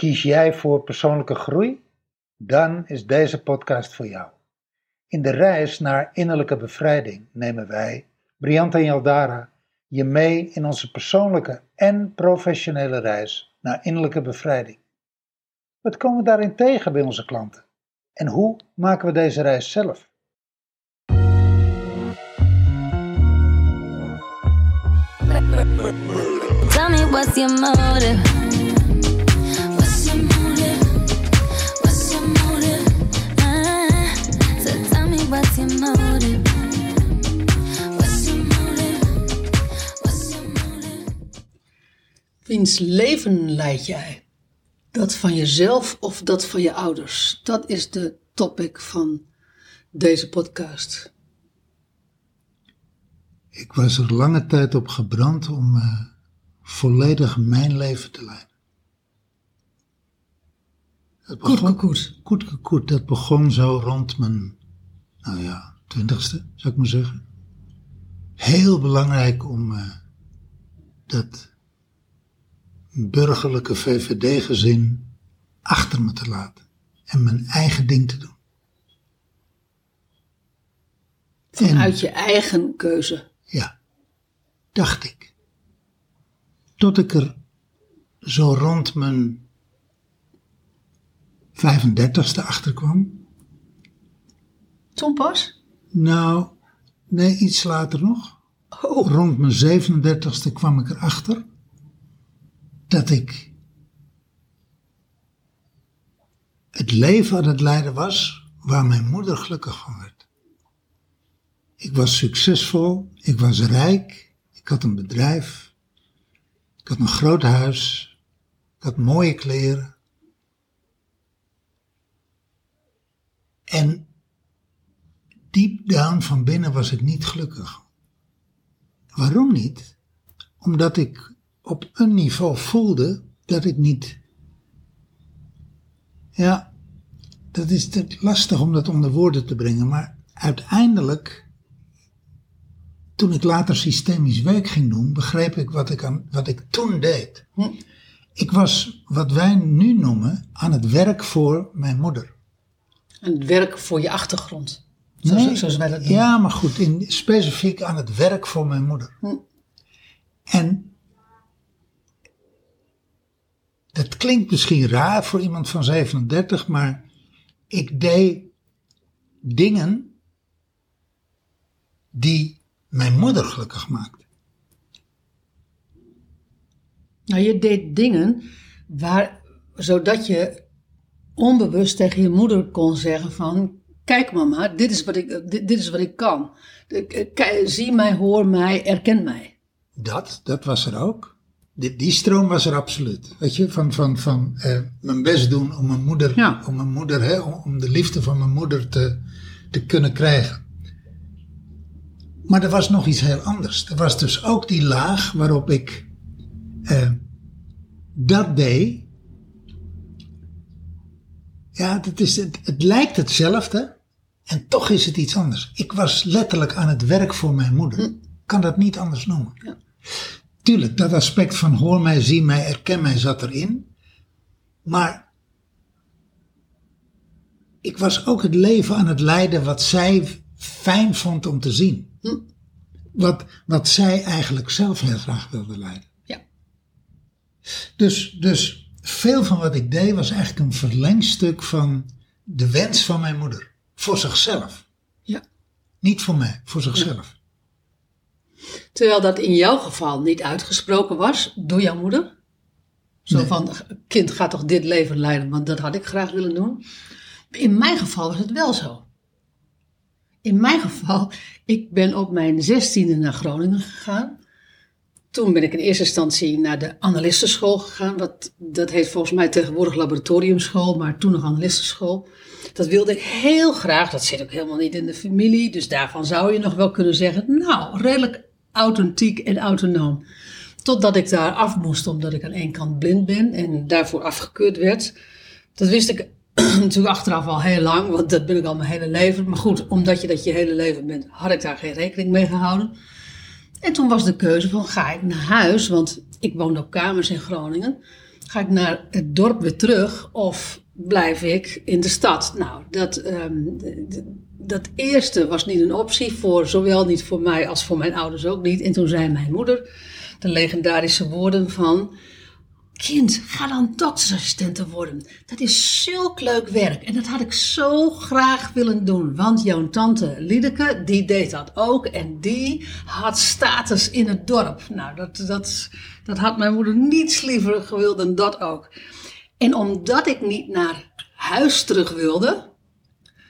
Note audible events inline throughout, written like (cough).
Kies jij voor persoonlijke groei? Dan is deze podcast voor jou. In de reis naar innerlijke bevrijding nemen wij, Briant en Jaldara, je mee in onze persoonlijke en professionele reis naar innerlijke bevrijding. Wat komen we daarin tegen bij onze klanten? En hoe maken we deze reis zelf? Tell me what's your? Wiens leven leid jij? Dat van jezelf of dat van je ouders? Dat is de topic van deze podcast. Ik was er lange tijd op gebrand om eh, volledig mijn leven te leiden. Het Koet, koet, koet. Koet, koet, koet. Dat begon zo rond mijn, nou ja, twintigste, zou ik maar zeggen. Heel belangrijk om eh, dat burgerlijke VVD-gezin achter me te laten. En mijn eigen ding te doen. Vanuit je eigen keuze. Ja, dacht ik. Tot ik er zo rond mijn 35ste achter kwam. Toen pas? Nou, nee, iets later nog. Oh, Rond mijn 37ste kwam ik erachter dat ik het leven aan het leiden was waar mijn moeder gelukkig van werd. Ik was succesvol, ik was rijk, ik had een bedrijf, ik had een groot huis, ik had mooie kleren. En deep down van binnen was ik niet gelukkig. Waarom niet? Omdat ik op een niveau voelde dat ik niet. Ja, dat is te lastig om dat onder woorden te brengen, maar uiteindelijk, toen ik later systemisch werk ging doen, begreep ik wat ik, aan, wat ik toen deed. Ik was wat wij nu noemen aan het werk voor mijn moeder. en het werk voor je achtergrond. Nee, zoals wij dat doen. Ja, maar goed, in, specifiek aan het werk voor mijn moeder. Hm. En dat klinkt misschien raar voor iemand van 37, maar ik deed dingen die mijn moeder gelukkig maakten. Nou, je deed dingen waar, zodat je onbewust tegen je moeder kon zeggen van... Kijk mama, dit is wat ik, dit, dit is wat ik kan. De- k- Zie mij, hoor mij, erken mij. Dat, dat was er ook. Die, die stroom was er absoluut. Weet je, van, van, van eh, mijn best doen om mijn moeder, Ja. om, mijn moeder hè, om, om de liefde van mijn moeder te, te kunnen krijgen. Maar er was nog iets heel anders. Er was dus ook die laag waarop ik eh, dat deed. Ja, het, is, het, het lijkt hetzelfde en toch is het iets anders. Ik was letterlijk aan het werk voor mijn moeder. Ik kan dat niet anders noemen. Ja. Tuurlijk, dat aspect van hoor mij, zie mij, erken mij zat erin. Maar ik was ook het leven aan het leiden wat zij fijn vond om te zien. Wat, wat zij eigenlijk zelf heel graag wilde leiden. Ja. Dus, dus veel van wat ik deed was eigenlijk een verlengstuk van de wens van mijn moeder. Voor zichzelf. ja. Niet voor mij, voor zichzelf. Terwijl dat in jouw geval niet uitgesproken was door jouw moeder. Zo Nee. van, kind gaat toch dit leven leiden, want dat had ik graag willen doen. In mijn geval was het wel zo. In mijn geval, ik ben op mijn zestiende naar Groningen gegaan. Toen ben ik in eerste instantie naar de analistenschool gegaan. Wat, dat heet volgens mij tegenwoordig laboratoriumschool, maar toen nog analistenschool. Dat wilde ik heel graag. Dat zit ook helemaal niet in de familie. Dus daarvan zou je nog wel kunnen zeggen, nou, redelijk authentiek en autonoom. Totdat ik daar af moest, omdat ik aan één kant blind ben en daarvoor afgekeurd werd. Dat wist ik (clears throat) natuurlijk achteraf al heel lang, want dat ben ik al mijn hele leven. Maar goed, omdat je dat je hele leven bent, had ik daar geen rekening mee gehouden. En toen was de keuze van ga ik naar huis, want ik woonde op kamers in Groningen. Ga ik naar het dorp weer terug of blijf ik in de stad? Nou, dat, ehm, dat eerste was niet een optie, voor, zowel niet voor mij als voor mijn ouders ook niet. En toen zei mijn moeder de legendarische woorden van... Kind, ga dan doktersassistente worden. Dat is zulk leuk werk. En dat had ik zo graag willen doen. Want jouw tante Liedeke, die deed dat ook. En die had status in het dorp. Nou, dat, dat, dat had mijn moeder niets liever gewild dan dat ook. En omdat ik niet naar huis terug wilde,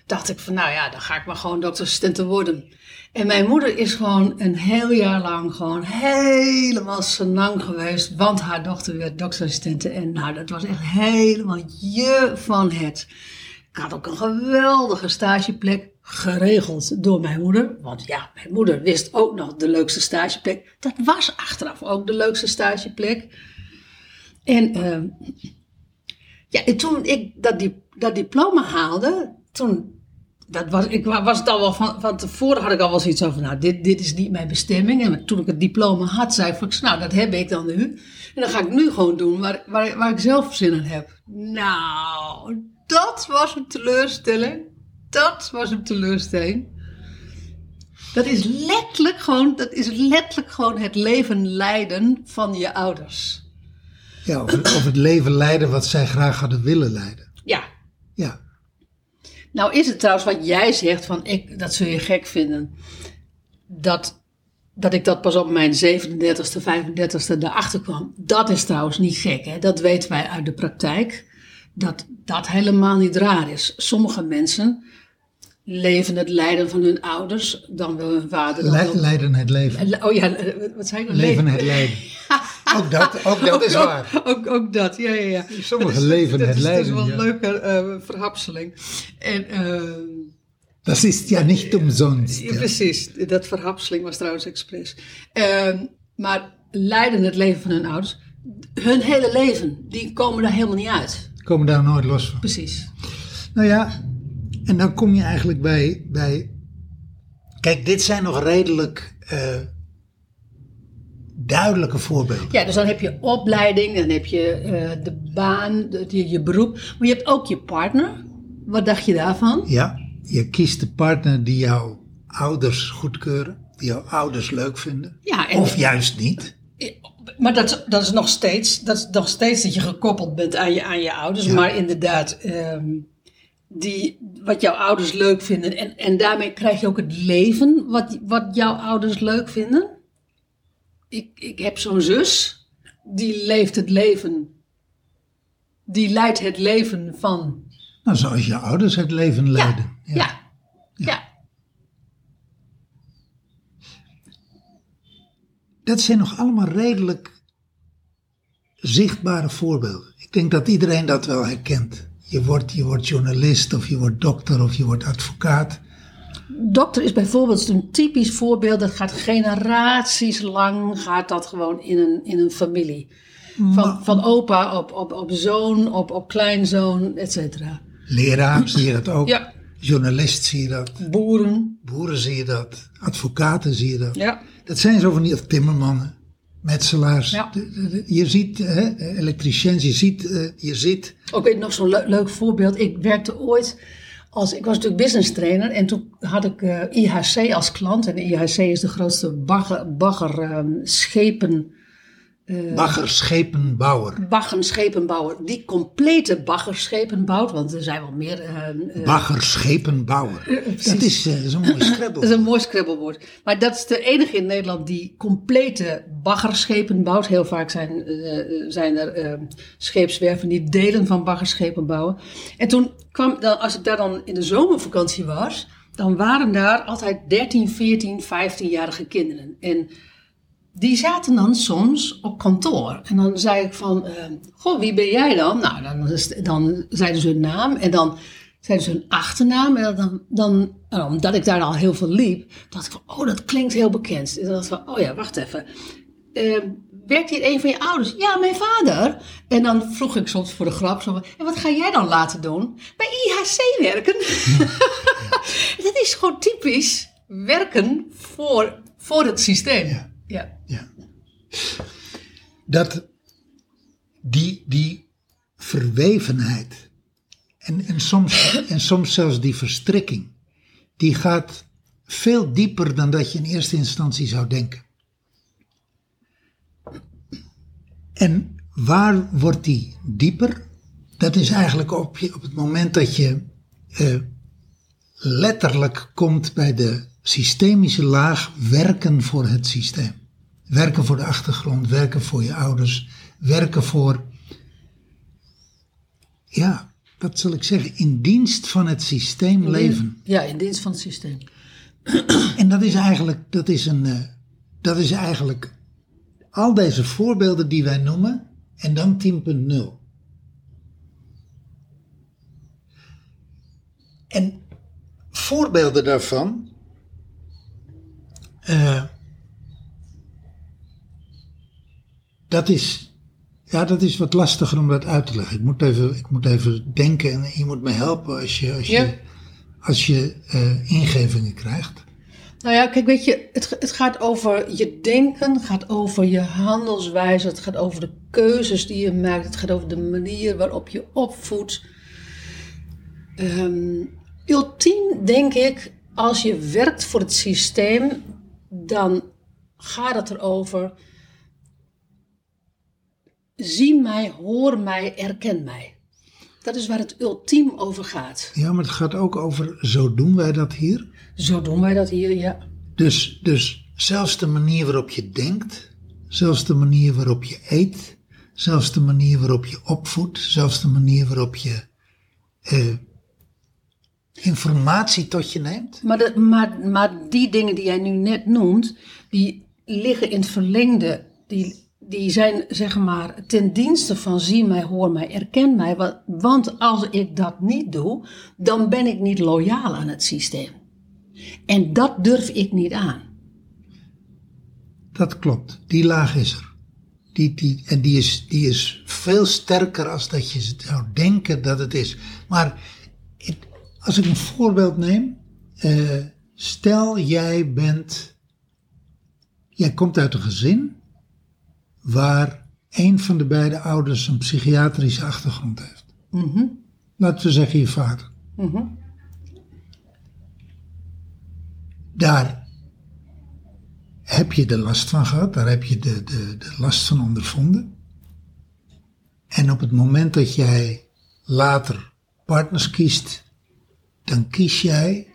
dacht ik van, nou ja, dan ga ik maar gewoon doktersassistente worden. En mijn moeder is gewoon een heel jaar lang gewoon helemaal senang geweest, want haar dochter werd doktersassistente. En nou, dat was echt helemaal je van het. Ik had ook een geweldige stageplek geregeld door mijn moeder. Want ja, mijn moeder wist ook nog de leukste stageplek. Dat was achteraf ook de leukste stageplek. En ehm, ja, en toen ik dat, dat diploma haalde, toen dat was, ik wa- was het al wel van, van tevoren had ik al wel zoiets over, nou, dit, dit is niet mijn bestemming. En toen ik het diploma had, zei ik nou, dat heb ik dan nu. En dan ga ik nu gewoon doen waar, waar, waar ik zelf zin in heb. Nou, dat was een teleurstelling. Dat was een teleurstelling. Dat is letterlijk gewoon, dat is letterlijk gewoon het leven leiden van je ouders. Ja, of, of het leven leiden wat zij graag hadden willen leiden. Ja, Ja, Nou is het trouwens wat jij zegt, van ik, dat zul je gek vinden, dat, dat ik dat pas op mijn 37ste, 35ste erachter kwam. Dat is trouwens niet gek, hè? dat weten wij uit de praktijk, dat dat helemaal niet raar is. Sommige mensen leven het lijden van hun ouders, dan wel hun vader. Dan Le- leiden het leven. Oh ja, wat zei ik? nou? Leven het lijden. (laughs) Ook dat, ook dat is waar. Ook, ook dat, ja, ja, ja. Sommigen Dat is- leven dat het is, lijden, Dat is wel een leuke eh, verhapseling. En, eh, Dat is ja niet umsonst. ja, Ja. precies, dat verhapseling was trouwens expres. Ehm, maar leiden het leven van hun ouders, hun hele leven, die komen daar helemaal niet uit. Komen daar nooit los van. Precies. Nou ja, en dan kom je eigenlijk bij. bij kijk, dit zijn nog redelijk eh, duidelijke voorbeelden. Ja, dus dan heb je opleiding, dan heb je eh, de baan, de, je, beroep. Maar je hebt ook je partner. Wat dacht je daarvan? Ja, je kiest de partner die jouw ouders goedkeuren, die jouw ouders leuk vinden. Ja, en- of juist niet. Maar dat, dat is nog steeds, dat is nog steeds dat je gekoppeld bent aan je, aan je ouders. Ja. Maar inderdaad, ehm, die, wat jouw ouders leuk vinden. En, en daarmee krijg je ook het leven wat, wat jouw ouders leuk vinden. Ik, ik heb zo'n zus, die leeft het leven. Die leidt het leven van. Nou, zoals je ouders het leven leiden. Ja, ja, ja. Dat zijn nog allemaal redelijk zichtbare voorbeelden. Ik denk dat iedereen dat wel herkent. Je wordt, je wordt journalist of je wordt dokter of je wordt advocaat. Dokter is bijvoorbeeld een typisch voorbeeld. Dat gaat generaties lang, gaat dat gewoon in een, in een familie. Van, van opa op, op, op zoon, op, op kleinzoon, et cetera. Leraar zie je dat ook. Ja. Journalist zie je dat. Boeren. Boeren zie je dat. Advocaten zie je dat. Ja. Dat zijn zo van die of timmermannen, metselaars. Ja. De- de- de- je ziet, hè, elektriciëns, je ziet, eh, je ziet. Ook nog zo'n le- leuk voorbeeld. Ik werkte ooit als, ik was natuurlijk business trainer en toen had ik eh, IHC als klant. En IHC is de grootste bagger, bagger ehm, schepen, baggerschepenbouwer. baggerschepenbouwer. Die complete baggerschepen bouwt, want er zijn wel meer. ehm, eh, Baggerschepenbouwer. Dat is eh, zo'n mooi (clears throat) Dat scrabble. is een mooi scrabblewoord. Maar dat is de enige in Nederland die complete baggerschepen bouwt. Heel vaak zijn, eh, zijn er eh, scheepswerven die delen van baggerschepen bouwen. En toen kwam, dan, als ik daar dan in de zomervakantie was, dan waren daar altijd 13, 14, 15-jarige kinderen. En die zaten dan soms op kantoor. En dan zei ik van, eh, goh, wie ben jij dan? Nou, dan, dan zeiden ze hun naam en dan zeiden ze hun achternaam. En dan, dan, en omdat ik daar al heel veel liep, dacht ik van, oh, dat klinkt heel bekend. En dan dacht ik van, oh ja, wacht even. Eh, werkt hier een van je ouders? Ja, mijn vader. En dan vroeg ik soms voor de grap zo, en wat ga jij dan laten doen? Bij IHC werken. (laughs) dat is gewoon typisch werken voor, voor het systeem. Ja. Ja. Ja. Dat, die, die verwevenheid en, en, soms, (coughs) en soms zelfs die verstrikking, die gaat veel dieper dan dat je in eerste instantie zou denken. En waar wordt die dieper? Dat is eigenlijk op, je, op het moment dat je eh, letterlijk komt bij de systemische laag werken voor het systeem. Werken voor de achtergrond, werken voor je ouders, werken voor, ja, wat zal ik zeggen, in dienst van het systeem leven. Ja, in dienst van het systeem. En dat is eigenlijk, dat is een, eh, dat is eigenlijk al deze voorbeelden die wij noemen en dan 10.0. En voorbeelden daarvan. eh, dat, is, ja, dat is wat lastiger om dat uit te leggen. Ik moet even, ik moet even denken en je moet me helpen als je, als je, Ja. als je eh, ingevingen krijgt. Nou ja, kijk, weet je, het, het gaat over je denken, het gaat over je handelswijze, het gaat over de keuzes die je maakt, het gaat over de manier waarop je opvoedt. Ehm, ultiem denk ik, als je werkt voor het systeem, dan gaat het erover. Zie mij, hoor mij, erken mij. Dat is waar het ultiem over gaat. Ja, maar het gaat ook over, zo doen wij dat hier. Zo doen wij dat hier, ja. Dus, dus zelfs de manier waarop je denkt, zelfs de manier waarop je eet, zelfs de manier waarop je opvoedt, zelfs de manier waarop je eh, informatie tot je neemt. Maar, de, maar, maar die dingen die jij nu net noemt, die liggen in het verlengde. Die, die zijn zeg maar ten dienste van zie mij, hoor mij, erken mij. Wa- Want als ik dat niet doe, dan ben ik niet loyaal aan het systeem. En dat durf ik niet aan. Dat klopt, die laag is er. Die, die, en die is, die is veel sterker als dat je zou denken dat het is. Maar als ik een voorbeeld neem, eh, stel jij bent, jij komt uit een gezin waar een van de beide ouders een psychiatrische achtergrond heeft. Laten we zeggen je vader. Daar heb je de last van gehad, daar heb je de, de, de last van ondervonden. En op het moment dat jij later partners kiest, dan kies jij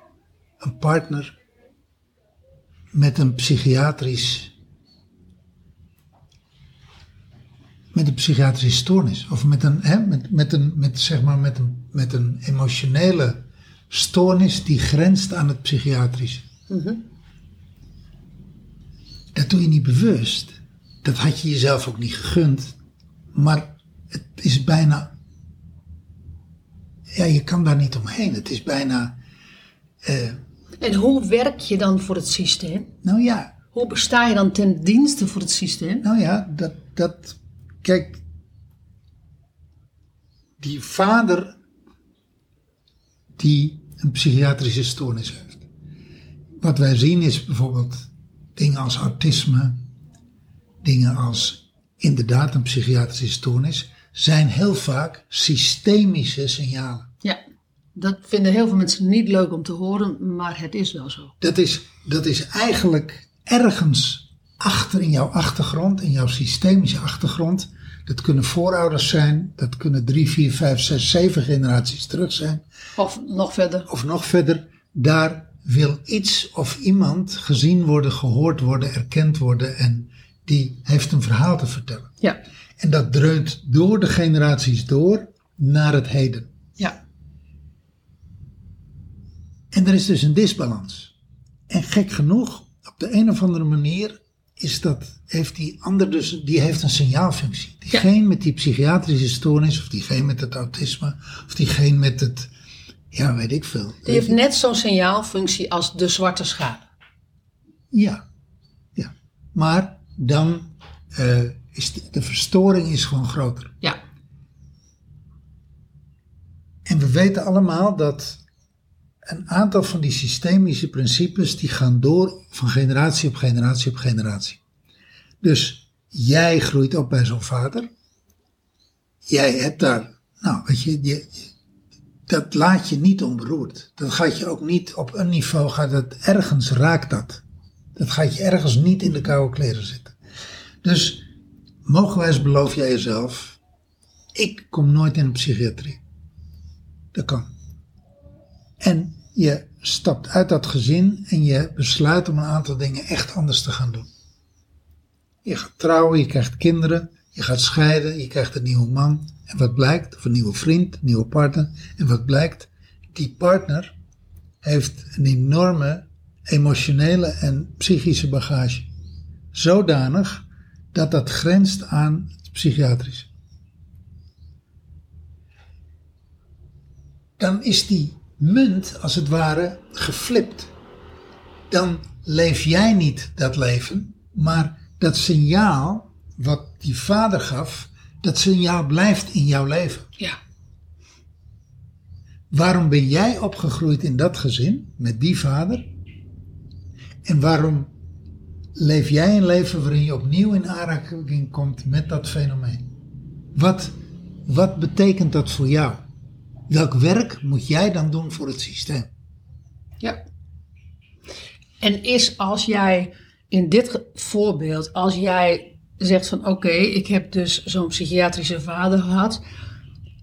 een partner met een psychiatrisch. Met een psychiatrische stoornis. Of met een, hè, met, met een, met, zeg maar, met een, met een emotionele stoornis die grenst aan het psychiatrische. Dat doe je niet bewust. Dat had je jezelf ook niet gegund. Maar het is bijna. Ja, je kan daar niet omheen. Het is bijna. eh, En hoe werk je dan voor het systeem? nou ja, Hoe besta je dan ten dienste voor het systeem? nou ja, dat. dat kijk. Die vader. die een psychiatrische stoornis heeft. Wat wij zien is bijvoorbeeld dingen als autisme, dingen als inderdaad een psychiatrische stoornis, zijn heel vaak systemische signalen. Ja, dat vinden heel veel mensen niet leuk om te horen, maar het is wel zo. Dat is, dat is eigenlijk ergens achter in jouw achtergrond, in jouw systemische achtergrond. Dat kunnen voorouders zijn, dat kunnen drie, vier, vijf, zes, zeven generaties terug zijn. Of nog verder. Of nog verder, daar wil iets of iemand gezien worden, gehoord worden, erkend worden en die heeft een verhaal te vertellen. Ja, En dat dreunt door de generaties door naar het heden. ja, En er is dus een disbalans. En gek genoeg, op de een of andere manier is dat, heeft die ander dus, die heeft een signaalfunctie. Diegene met die psychiatrische stoornis, of diegene met het autisme, of diegene met het, ja, weet ik veel. die heeft net zo'n signaalfunctie als de zwarte schaap. Ja, ja. Maar dan eh, is de, de verstoring is gewoon groter. Ja, En we weten allemaal dat een aantal van die systemische principes die gaan door van generatie op generatie op generatie. Dus jij groeit op bij zo'n vader. jij hebt daar, nou weet je, dat laat je niet onberoerd. Dat gaat je ook niet op een niveau, gaat het ergens raakt dat. Dat gaat je ergens niet in de koude kleren zitten. Dus mogelijkwijs beloof jij jezelf, ik kom nooit in de psychiatrie. Dat kan. En je stapt uit dat gezin en je besluit om een aantal dingen echt anders te gaan doen. Je gaat trouwen, je krijgt kinderen, je gaat scheiden, je krijgt een nieuwe man. En wat blijkt? Of een nieuwe vriend, een nieuwe partner. En wat blijkt? Die partner heeft een enorme emotionele en psychische bagage. Zodanig dat dat grenst aan het psychiatrische. Dan is die munt als het ware geflipt. Dan leef jij niet dat leven, maar dat signaal wat die vader gaf, dat signaal blijft in jouw leven. Ja. Waarom ben jij opgegroeid in dat gezin met die vader? En waarom leef jij een leven waarin je opnieuw in aanraking komt met dat fenomeen? Wat, wat betekent dat voor jou? Welk werk moet jij dan doen voor het systeem? Ja. En is als jij in dit voorbeeld, als jij zegt van oké, ik heb dus zo'n psychiatrische vader gehad,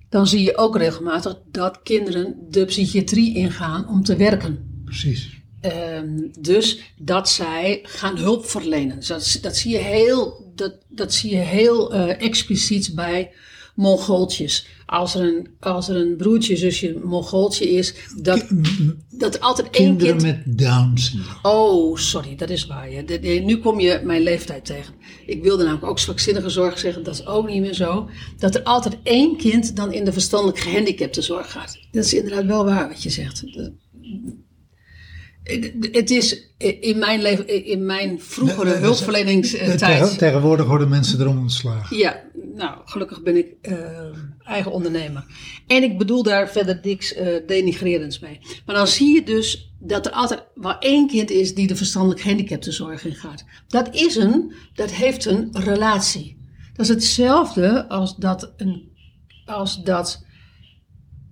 dan zie je ook regelmatig dat kinderen de psychiatrie ingaan om te werken. Precies. Ehm, dus dat zij gaan hulp verlenen. Dat, dat zie je heel, dat, dat zie je heel eh, expliciet bij Mongooltjes. Als er een, als er een broertje, zusje, Mongooltje is, dat, dat altijd één Kinderen kind... met Down syndroom. Oh, sorry, dat is waar. Ja. De- de- nu kom je mijn leeftijd tegen. Ik wilde namelijk ook zwakzinnige zorg zeggen, dat is ook niet meer zo. Dat er altijd één kind dan in de verstandelijk gehandicapte zorg gaat. Dat is inderdaad wel waar wat je zegt. Dat- Het is in mijn, leven, in mijn vroegere hulpverleningstijd. Tegenwoordig worden mensen erom ontslagen. Ja, nou, gelukkig ben ik eh, eigen ondernemer. En ik bedoel daar verder niks eh, denigrerends mee. Maar dan zie je dus dat er altijd maar één kind is die de verstandelijk gehandicaptenzorg in gaat. Dat is een, dat heeft een relatie. Dat is hetzelfde als dat een, als dat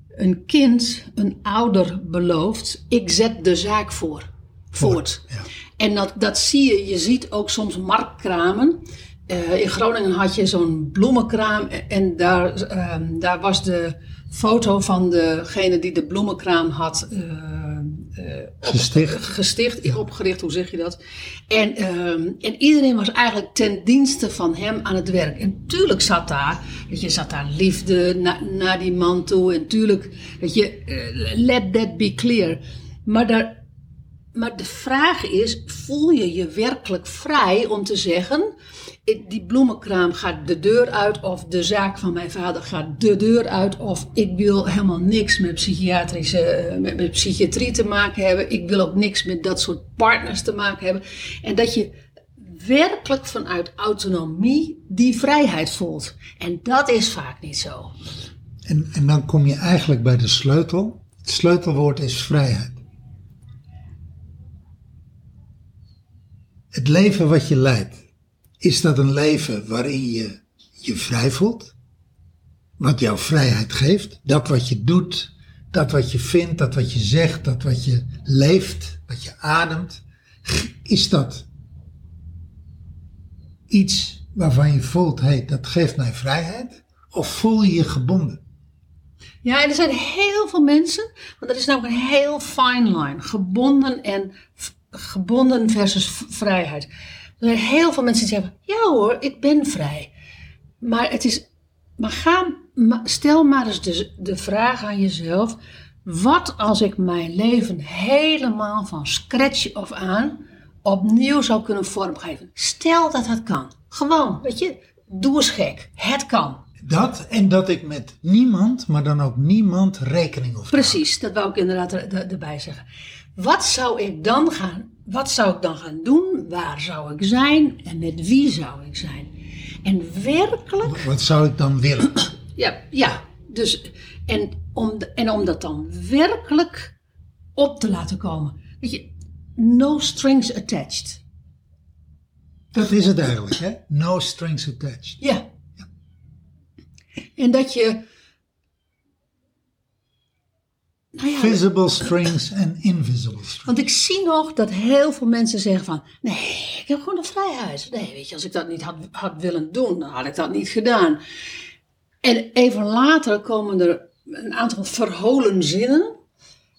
een kind een ouder belooft, ik zet de zaak voor, voort. Ja. En dat, dat zie je, je ziet ook soms marktkramen. Eh, in Groningen had je zo'n bloemenkraam en daar, ehm, daar was de foto van degene die de bloemenkraam had eh, eh, op- Gesticht. gesticht, opgericht, hoe zeg je dat? En, ehm, en iedereen was eigenlijk ten dienste van hem aan het werk. En tuurlijk zat daar, weet je, zat daar liefde na- naar die man toe. En tuurlijk, weet je, let that be clear. Maar daar, maar de vraag is, voel je je werkelijk vrij om te zeggen, die bloemenkraam gaat de deur uit of de zaak van mijn vader gaat de deur uit of ik wil helemaal niks met psychiatrische, eh, met, met psychiatrie te maken hebben. Ik wil ook niks met dat soort partners te maken hebben. En dat je werkelijk vanuit autonomie die vrijheid voelt. En dat is vaak niet zo. En, en dan kom je eigenlijk bij de sleutel. Het sleutelwoord is vrijheid. Het leven wat je leidt, is dat een leven waarin je je vrij voelt? Wat jouw vrijheid geeft? Dat wat je doet, dat wat je vindt, dat wat je zegt, dat wat je leeft, wat je ademt. Is dat iets waarvan je voelt, hey, dat geeft mij vrijheid? Of voel je je gebonden? Ja, en er zijn heel veel mensen, want dat is namelijk een heel fine line. Gebonden en gebonden versus vrijheid. Er zijn heel veel mensen die zeggen, ja hoor, ik ben vrij. Maar het is, maar ga, stel maar eens de, de vraag aan jezelf. Wat als ik mijn leven helemaal van scratch of aan opnieuw zou kunnen vormgeven? Stel dat dat kan. Gewoon, weet je, doe eens gek. Het kan. Dat en dat ik met niemand, maar dan ook niemand rekening hoef Precies, dat wou ik inderdaad er, er- erbij zeggen. Wat zou ik dan gaan, wat zou ik dan gaan doen? Waar zou ik zijn? En met wie zou ik zijn? En werkelijk. Wat zou ik dan willen? ja, ja, dus, en om, en om dat dan werkelijk op te laten komen. Weet je, no strings attached. Dat is het eigenlijk, hè? No strings attached. Ja. En dat je. Nou ja, Visible strings en invisible strings. want ik zie nog dat heel veel mensen zeggen van... Nee, ik heb gewoon een vrijheid. Nee, weet je, als ik dat niet had, had willen doen, dan had ik dat niet gedaan. En even later komen er een aantal verholen zinnen.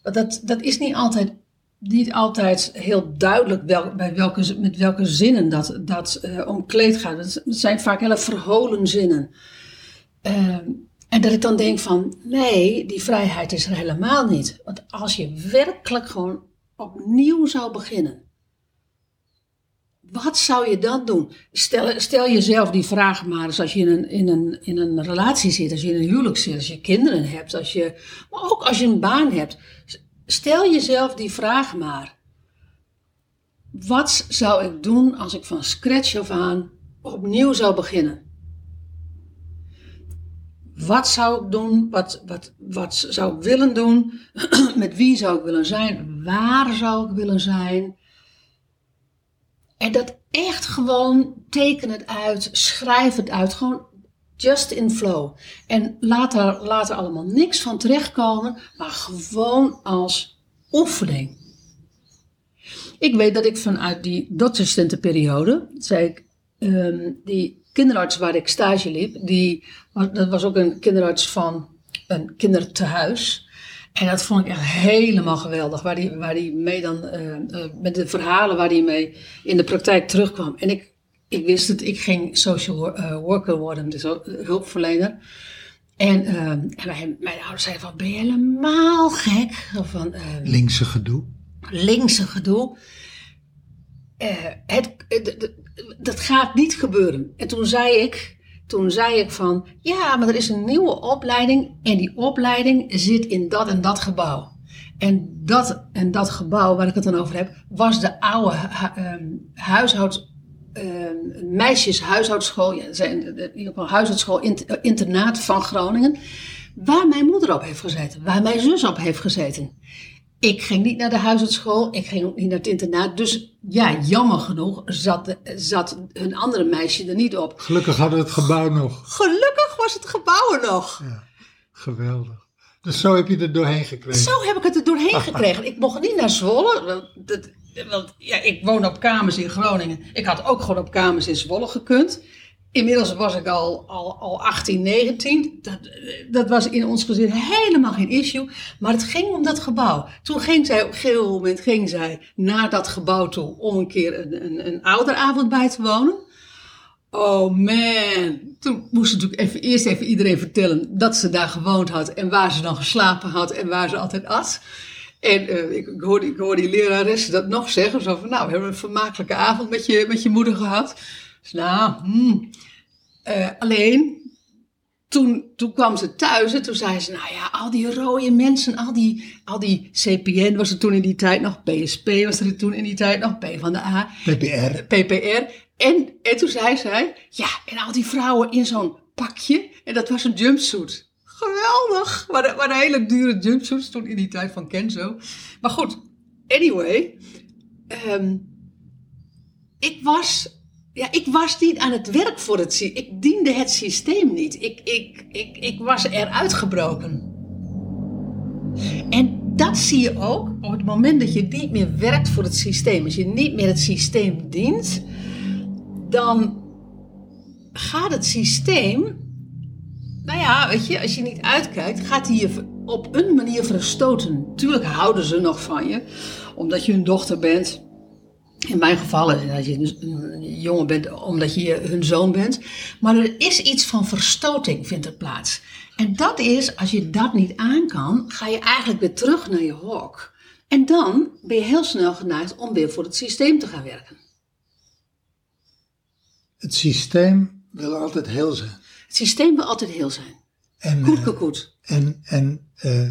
Dat, dat is niet altijd, niet altijd heel duidelijk wel, bij welke, met welke zinnen dat, dat eh, omkleed gaat. Het zijn vaak hele verholen zinnen. Ehm, en dat ik dan denk van, nee, die vrijheid is er helemaal niet. Want als je werkelijk gewoon opnieuw zou beginnen. Wat zou je dan doen? Stel, stel jezelf die vraag maar eens als je in een, in, een, in een relatie zit, als je in een huwelijk zit, als je kinderen hebt, als je, maar ook als je een baan hebt. Stel jezelf die vraag maar. Wat zou ik doen als ik van scratch af aan opnieuw zou beginnen? Wat zou ik doen? Wat, wat, wat zou ik willen doen? (clears throat) Met wie zou ik willen zijn? Waar zou ik willen zijn? En dat echt gewoon teken het uit, schrijf het uit. Gewoon just in flow. En laat er, laat er allemaal niks van terechtkomen, maar gewoon als oefening. Ik weet dat ik vanuit die dokterstentenperiode, zei ik, ehm, die kinderarts waar ik stage liep, die, dat was ook een kinderarts van een kindertehuis. En dat vond ik echt helemaal geweldig, waar die, waar die mee dan, eh, eh, met de verhalen waar hij mee in de praktijk terugkwam. En ik, ik wist het, ik ging social eh, worker worden, dus hulpverlener. En, eh, en mijn ouders zeiden van, ben je helemaal gek? Van, Linkse gedoe. linkse gedoe. Het, eh, d- d- dat gaat niet gebeuren. En toen zei ik, toen zei ik van, ja, maar er is een nieuwe opleiding en die opleiding zit in dat en dat gebouw. En dat en dat gebouw waar ik het dan over heb, was de oude ehm, huishoud, ehm, meisjeshuishoudschool, ja, in ieder geval huishoudschool, int- internaat van Groningen, waar mijn moeder op heeft gezeten, waar mijn zus op heeft gezeten. Ik ging niet naar de huishoudschool, ik ging ook niet naar het internaat. Dus ja, jammer genoeg zat, zat een andere meisje er niet op. Gelukkig hadden we het gebouw nog. Gelukkig was het gebouw er nog. Ja, geweldig. Dus zo heb je er doorheen gekregen. Zo heb ik het er doorheen (laughs) gekregen. Ik mocht niet naar Zwolle. Want, dat, want ja, ik woon op kamers in Groningen. Ik had ook gewoon op kamers in Zwolle gekund. Inmiddels was ik al, al, al 18, 19. Dat, dat was in ons gezin helemaal geen issue. Maar het ging om dat gebouw. Toen ging zij, op een gegeven moment ging zij naar dat gebouw toe om een keer een, een, een ouderavond bij te wonen. Oh man. Toen moest natuurlijk even, eerst even iedereen vertellen dat ze daar gewoond had en waar ze dan geslapen had en waar ze altijd at. En eh, ik, hoorde, ik die lerares dat nog zeggen. Zo van, nou, we hebben een vermakelijke avond met je, met je moeder gehad. Dus nou, hmm. Eh, alleen, toen, toen kwam ze thuis en toen zei ze, nou ja, al die rode mensen, al die, al die CPN was er toen in die tijd nog, PSP was er toen in die tijd nog, P van de A. PPR. PPR. En, en toen zei zij, ja, en al die vrouwen in zo'n pakje. En dat was een jumpsuit. Geweldig. Maar de, maar de hele dure jumpsuits toen in die tijd van Kenzo. Maar goed, anyway. ehm, ik was... Ja, ik was niet aan het werk voor het systeem. Ik diende het systeem niet. Ik, ik, ik, ik was eruit gebroken. En dat zie je ook op het moment dat je niet meer werkt voor het systeem. Als je niet meer het systeem dient, dan gaat het systeem. Nou ja, weet je, als je niet uitkijkt, gaat hij je op een manier verstoten. Tuurlijk houden ze nog van je, omdat je hun dochter bent. In mijn geval, eh, als je een jongen bent, omdat je hun zoon bent. Maar er is iets van verstoting, vindt er plaats. En dat is, als je dat niet aan kan, ga je eigenlijk weer terug naar je hok. En dan ben je heel snel geneigd om weer voor het systeem te gaan werken. Het systeem wil altijd heel zijn. Het systeem wil altijd heel zijn. En, Koet, eh. En, en eh,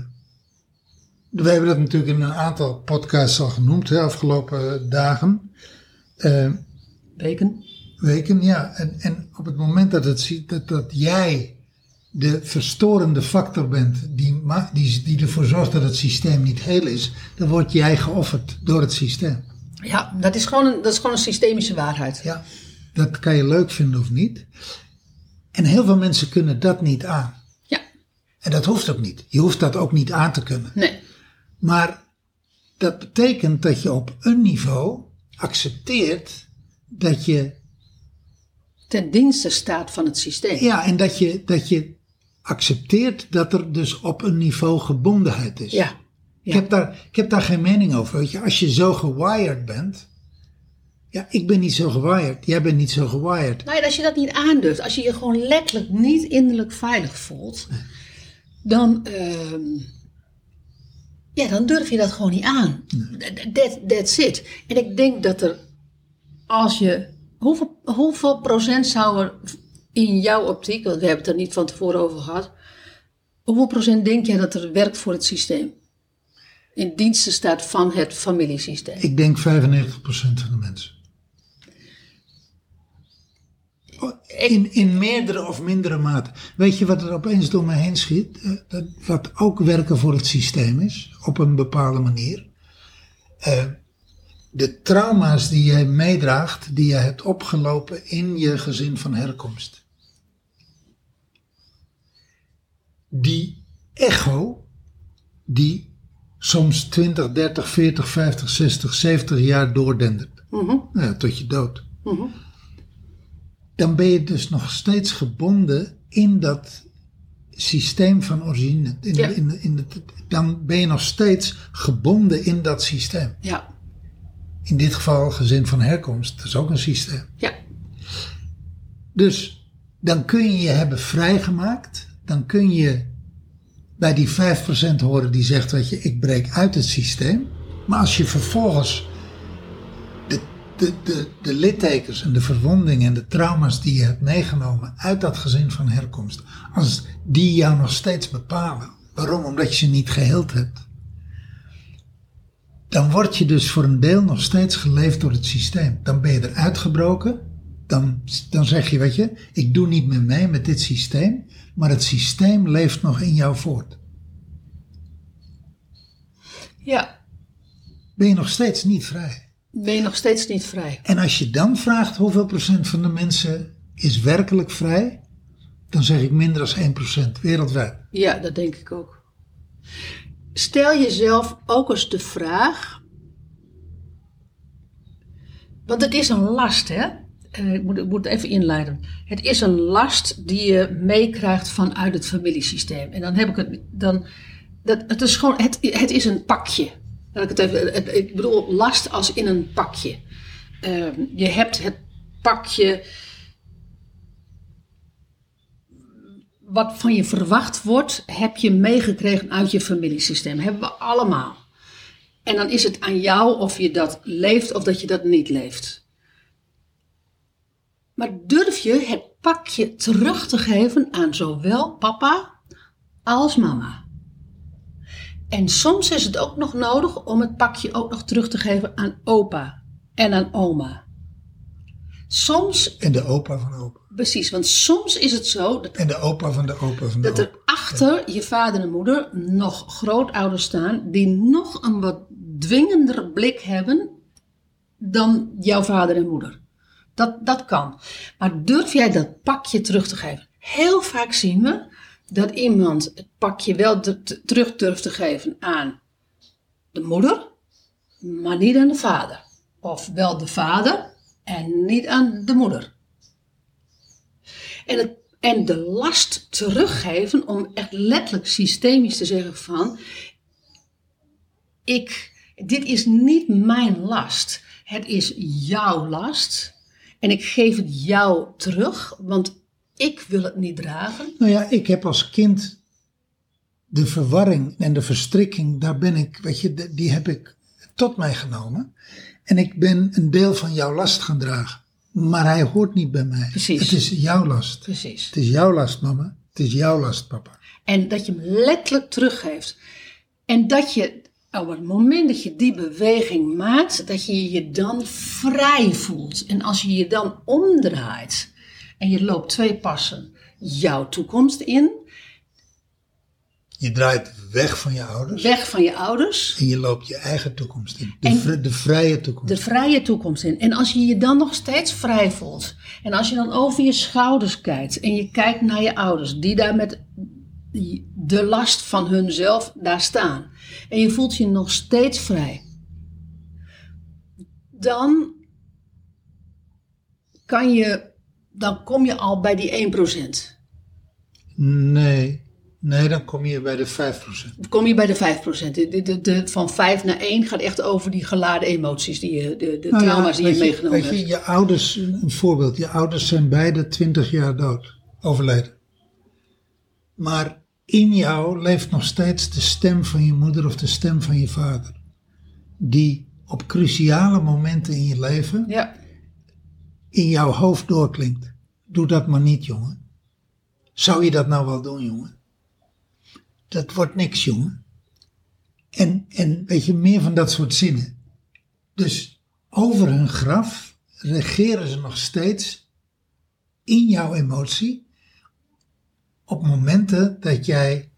we hebben dat natuurlijk in een aantal podcasts al genoemd, de afgelopen dagen, eh, Bacon. weken. Ja, en, en op het moment dat, het, ziet dat, dat jij de verstorende factor bent die, die, die ervoor zorgt dat het systeem niet heel is, dan word jij geofferd door het systeem. Ja, dat is, gewoon een, dat is gewoon een systemische waarheid. Ja, dat kan je leuk vinden of niet. En heel veel mensen kunnen dat niet aan. En dat hoeft ook niet. Je hoeft dat ook niet aan te kunnen. Nee. Maar dat betekent dat je op een niveau accepteert dat je. Ten dienste staat van het systeem. Ja, en dat je, dat je accepteert dat er dus op een niveau gebondenheid is. Ja. Ik, heb daar, ik heb daar geen mening over. Weet je, als je zo gewired bent. Ja, ik ben niet zo gewired. Jij bent niet zo gewired. Nou ja, als je dat niet aandurft, als je je gewoon letterlijk niet innerlijk veilig voelt, dan, ehm, ja, dan durf je dat gewoon niet aan. That, that's it. En ik denk dat er, als je, hoeveel, hoeveel procent zou er in jouw optiek, want we hebben het er niet van tevoren over gehad, hoeveel procent denk jij dat er werkt voor het systeem? In dienste staat van het familiesysteem. Ik denk 95% van de mensen. In, in meerdere of mindere mate. Weet je wat er opeens door me heen schiet? Eh, dat, wat ook werken voor het systeem is, op een bepaalde manier. Eh, de trauma's die jij meedraagt, die je hebt opgelopen in je gezin van herkomst. Die echo, die soms 20, 30, 40, 50, 60, 70 jaar doordendert. Nou ja, tot je dood. Dan ben je dus nog steeds gebonden in dat systeem van origine. In, Ja. in, in het, dan ben je nog steeds gebonden in dat systeem. Ja, In dit geval gezin van herkomst, dat is ook een systeem. ja, Dus dan kun je je hebben vrijgemaakt. Dan kun je bij die 5% horen die zegt, weet je, ik breek uit het systeem. Maar als je vervolgens de, de, de, littekens en de verwondingen en de trauma's die je hebt meegenomen uit dat gezin van herkomst, als die jou nog steeds bepalen. Waarom? Omdat je ze niet geheeld hebt. Dan word je dus voor een deel nog steeds geleefd door het systeem. Dan ben je eruit gebroken. Dan, dan zeg je, weet je, ik doe niet meer mee met dit systeem. Maar het systeem leeft nog in jou voort. ja. Ben je nog steeds niet vrij. Ben je nog steeds niet vrij? En als je dan vraagt hoeveel procent van de mensen is werkelijk vrij, dan zeg ik minder dan 1% wereldwijd. Ja, dat denk ik ook. Stel jezelf ook eens de vraag. Want het is een last, hè? Eh, Ik moet, ik moet het even inleiden. Het is een last die je meekrijgt vanuit het familiesysteem. En dan heb ik het. Dan, dat, het is gewoon. Het, het is een pakje. Laat ik, het even, ik bedoel, last als in een pakje. Eh, je hebt het pakje. wat van je verwacht wordt, heb je meegekregen uit je familiesysteem. Hebben we allemaal. En dan is het aan jou of je dat leeft of dat je dat niet leeft. Maar durf je het pakje terug te geven aan zowel papa als mama? En soms is het ook nog nodig om het pakje ook nog terug te geven aan opa en aan oma. Soms, En de opa van opa. precies, want soms is het zo dat En de opa van de opa van de dat er achter je vader en moeder nog grootouders staan die nog een wat dwingender blik hebben dan jouw vader en moeder. Dat, dat kan. Maar durf jij dat pakje terug te geven? Heel vaak zien we dat iemand het pakje wel terug durft te geven aan de moeder, maar niet aan de vader. Of wel de vader en niet aan de moeder. En, het, en de last teruggeven om echt letterlijk systemisch te zeggen van, ik, dit is niet mijn last, het is jouw last en ik geef het jou terug, want ik wil het niet dragen. Nou ja, ik heb als kind de verwarring en de verstrikking, daar ben ik, weet je, die heb ik tot mij genomen. En ik ben een deel van jouw last gaan dragen. Maar hij hoort niet bij mij. Precies. Het is jouw last. Precies. Het is jouw last, mama. Het is jouw last, papa. En dat je hem letterlijk teruggeeft. En dat je op het moment dat je die beweging maakt, dat je je dan vrij voelt. En als je je dan omdraait en je loopt twee passen jouw toekomst in, Je draait weg van je ouders weg van je ouders, en je loopt je eigen toekomst in. De, vri- de vrije toekomst. de vrije toekomst in. En als je je dan nog steeds vrij voelt, en als je dan over je schouders kijkt en je kijkt naar je ouders, die daar met de last van hunzelf daar staan. En je voelt je nog steeds vrij. Dan kan je, dan kom je al bij die 1%. Nee, nee, dan kom je bij de 5%. Dan kom je bij de 5%. De, de, van 5 naar 1 gaat echt over die geladen emoties, die je, de, de Nou ja, trauma's die je meegenomen weet je, hebt. je ouders, een voorbeeld, je ouders zijn beide 20 jaar dood, overleden. Maar in jou leeft nog steeds de stem van je moeder of de stem van je vader. Die op cruciale momenten in je leven Ja, in jouw hoofd doorklinkt. Doe dat maar niet, jongen. Zou je dat nou wel doen, jongen? Dat wordt niks, jongen. En, en weet je, meer van dat soort zinnen. Dus over hun graf regeren ze nog steeds in jouw emotie. Op momenten dat jij,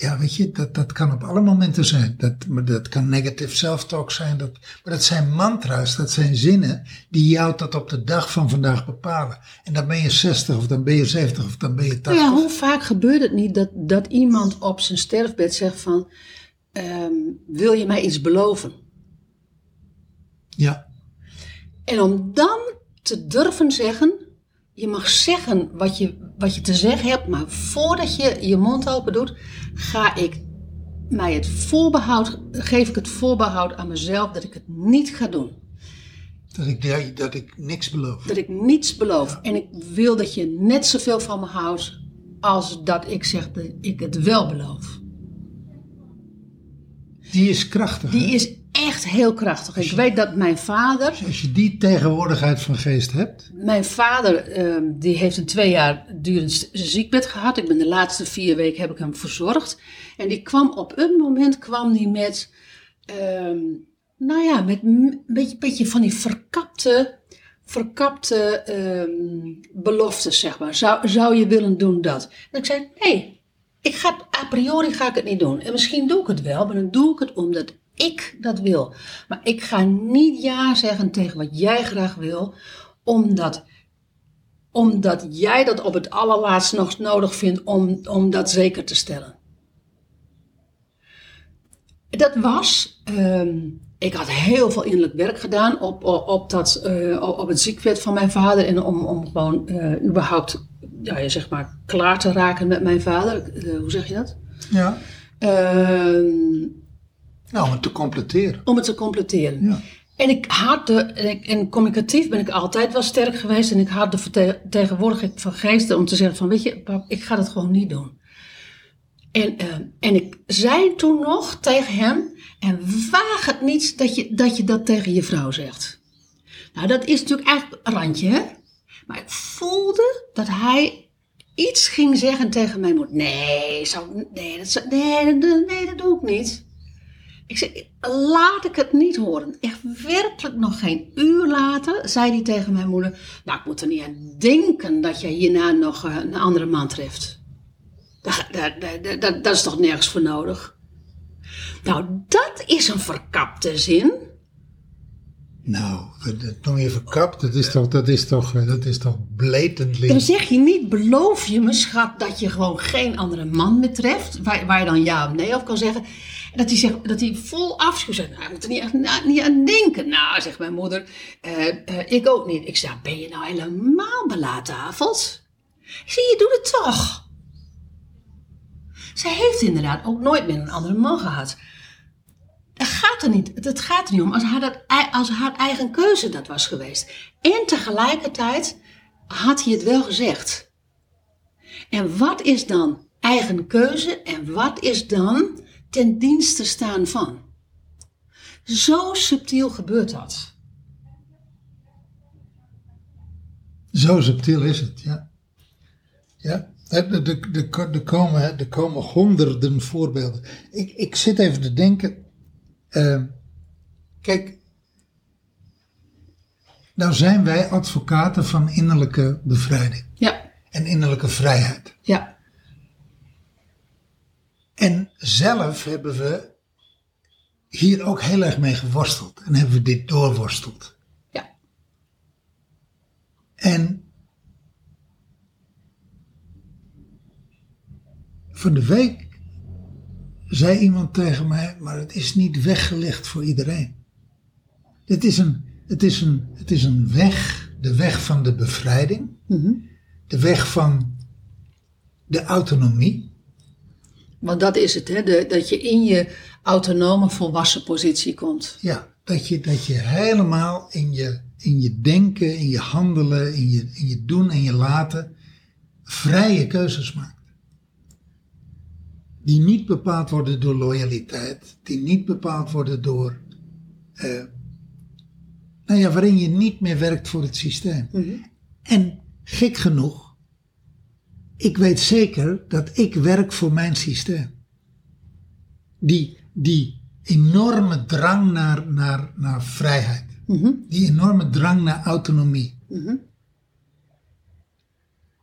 ja, weet je, dat, dat kan op alle momenten zijn. Dat, dat kan negative self-talk zijn. Dat, maar dat zijn mantra's, dat zijn zinnen die jou tot op de dag van vandaag bepalen. En dan ben je 60 of dan ben je 70 of dan ben je 80. Nou ja, hoe vaak gebeurt het niet dat, dat iemand op zijn sterfbed zegt van... ehm, wil je mij iets beloven? Ja, En om dan te durven zeggen... Je mag zeggen wat je, wat je te zeggen hebt, maar voordat je je mond open doet... ga ik mij het voorbehoud, geef ik het voorbehoud aan mezelf dat ik het niet ga doen. dat ik, dat ik niks beloof. Dat ik niets beloof. En ik wil dat je net zoveel van me houdt als dat ik zeg dat ik het wel beloof. Die is krachtig. Die hè? is echt heel krachtig. Ik weet dat mijn vader, Als je die tegenwoordigheid van geest hebt. mijn vader, ehm, die heeft een twee jaar durend ziekbed gehad. Ik ben de laatste vier weken heb ik hem verzorgd. En die kwam op een moment kwam die met, ehm, nou ja, met een beetje, beetje van die verkapte, verkapte ehm, beloftes, zeg maar. Zou, zou je willen doen dat? En ik zei, nee, ik ga, a priori ga ik het niet doen. En misschien doe ik het wel, maar dan doe ik het omdat ik dat wil. Maar ik ga niet ja zeggen tegen wat jij graag wil, omdat, omdat jij dat op het allerlaatst nog nodig vindt om, om dat zeker te stellen. Dat was, ehm, ik had heel veel innerlijk werk gedaan op, op, op, dat, eh, op het ziekbed van mijn vader. En om, om gewoon eh, überhaupt, ja, je zeg maar, klaar te raken met mijn vader. Eh, hoe zeg je dat? Ja. Ehm, Nou, om het te completeren. om het te completeren. Ja. En ik had de, en, communicatief ben ik altijd wel sterk geweest. En ik had de verte- vertegenwoordiging van geesten om te zeggen van, weet je, pap, ik ga dat gewoon niet doen. En, eh, en ik zei toen nog tegen hem, en waag het niet dat je, dat je dat tegen je vrouw zegt. Nou, dat is natuurlijk eigenlijk een randje, hè? Maar ik voelde dat hij iets ging zeggen tegen mijn moeder. Nee, zou, nee, dat, nee, nee, dat doe ik niet. Ik zei, laat ik het niet horen. Echt werkelijk nog geen uur later zei hij tegen mijn moeder... Nou, ik moet er niet aan denken dat jij hierna nog eh, een andere man treft. Dat, dat, dat, dat, dat is toch nergens voor nodig? Nou, dat is een verkapte zin. Nou, dat noem je verkapt. Dat is toch, dat is toch, eh, dat is toch blatantly. Dan zeg je niet, beloof je me, schat, dat je gewoon geen andere man meer treft. Waar, waar je dan ja of nee op kan zeggen. Dat hij, zegt, dat hij vol afschuw zegt, nou, ik moet er niet, aan- niet aan denken. Nou, zegt mijn moeder, eh, eh, ik ook niet. Ik zeg, ben je nou helemaal belaatafeld? Ik zeg, je doet het toch. Zij heeft inderdaad ook nooit meer een andere man gehad. Het gaat er niet, het gaat er niet om als haar, dat, als haar eigen keuze dat was geweest. En tegelijkertijd had hij het wel gezegd. En wat is dan eigen keuze en wat is dan ten dienste staan van? Zo subtiel gebeurt dat. Zo subtiel is het, ja. Ja, er, komen, er komen honderden voorbeelden. Ik, ik zit even te denken. eh, kijk, nou zijn wij advocaten van innerlijke bevrijding Ja, en innerlijke vrijheid. ja, En zelf hebben we hier ook heel erg mee geworsteld en hebben we dit doorworsteld. ja, En Van de week zei iemand tegen mij, maar het is niet weggelegd voor iedereen. Het is een, het is een, het is een weg, de weg van de bevrijding, de weg van de autonomie. Want dat is het, hè? De, dat je in je autonome volwassen positie komt. Ja, dat je, dat je helemaal in je, in je denken, in je handelen, in je, in je doen en je laten vrije keuzes maakt. Die niet bepaald worden door loyaliteit, die niet bepaald worden door. eh, nou ja, waarin je niet meer werkt voor het systeem. En gek genoeg, ik weet zeker dat ik werk voor mijn systeem. Die, die enorme drang naar, naar, naar vrijheid. Die enorme drang naar autonomie.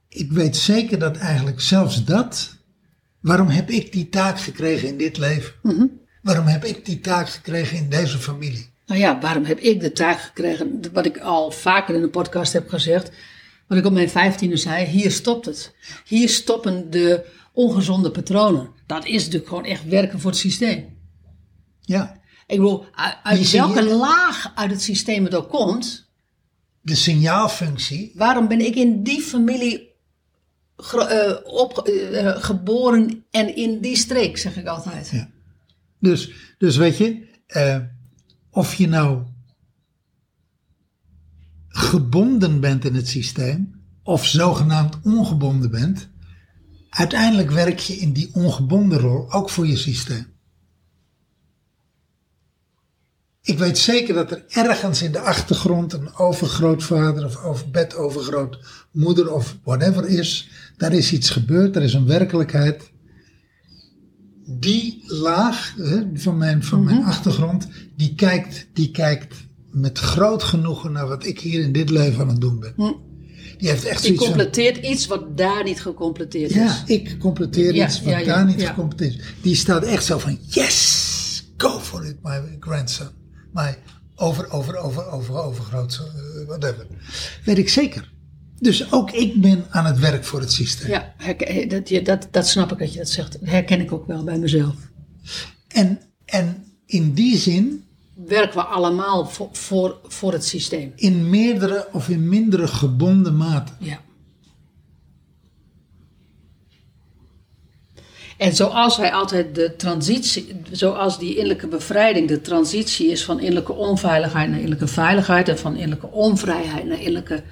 Ik weet zeker dat eigenlijk zelfs dat. Waarom heb ik die taak gekregen in dit leven? Waarom heb ik die taak gekregen in deze familie? Nou ja, waarom heb ik de taak gekregen, wat ik al vaker in de podcast heb gezegd, wat ik op mijn vijftiende zei, hier stopt het. Hier stoppen de ongezonde patronen. Dat is natuurlijk gewoon echt werken voor het systeem. Ja, Ik bedoel, uit, welke laag uit het systeem het ook komt, de signaalfunctie. waarom ben ik in die familie eh, op, eh, geboren en in die streek, zeg ik altijd. Ja. Dus, dus weet je, eh, of je nou gebonden bent in het systeem, of zogenaamd ongebonden bent, uiteindelijk werk je in die ongebonden rol ook voor je systeem. Ik weet zeker dat er ergens in de achtergrond een overgrootvader of over bedovergrootmoeder of whatever is. Daar is iets gebeurd, er is een werkelijkheid die laag hè, van, mijn, van mijn achtergrond, die kijkt, die kijkt met groot genoegen naar wat ik hier in dit leven aan het doen ben. Die heeft echt Die zoiets van, completeert iets wat daar niet gecompleteerd is. ja, ik completeer Ja, iets wat ja, ja, daar niet gecompleteerd is. Die staat echt zo van, yes, go for it, my grandson. My over, over, over, over, overgroot, uh, whatever. Weet ik zeker. Dus ook ik ben aan het werk voor het systeem. Ja, herken- dat, je- dat, dat snap ik dat je dat zegt. Dat herken ik ook wel bij mezelf. En, en in die zin Werken we allemaal voor, voor, voor het systeem. in meerdere of in mindere gebonden mate. Ja. En zoals wij altijd de transitie, zoals die innerlijke bevrijding de transitie is van innerlijke onveiligheid naar innerlijke veiligheid en van innerlijke onvrijheid naar innerlijke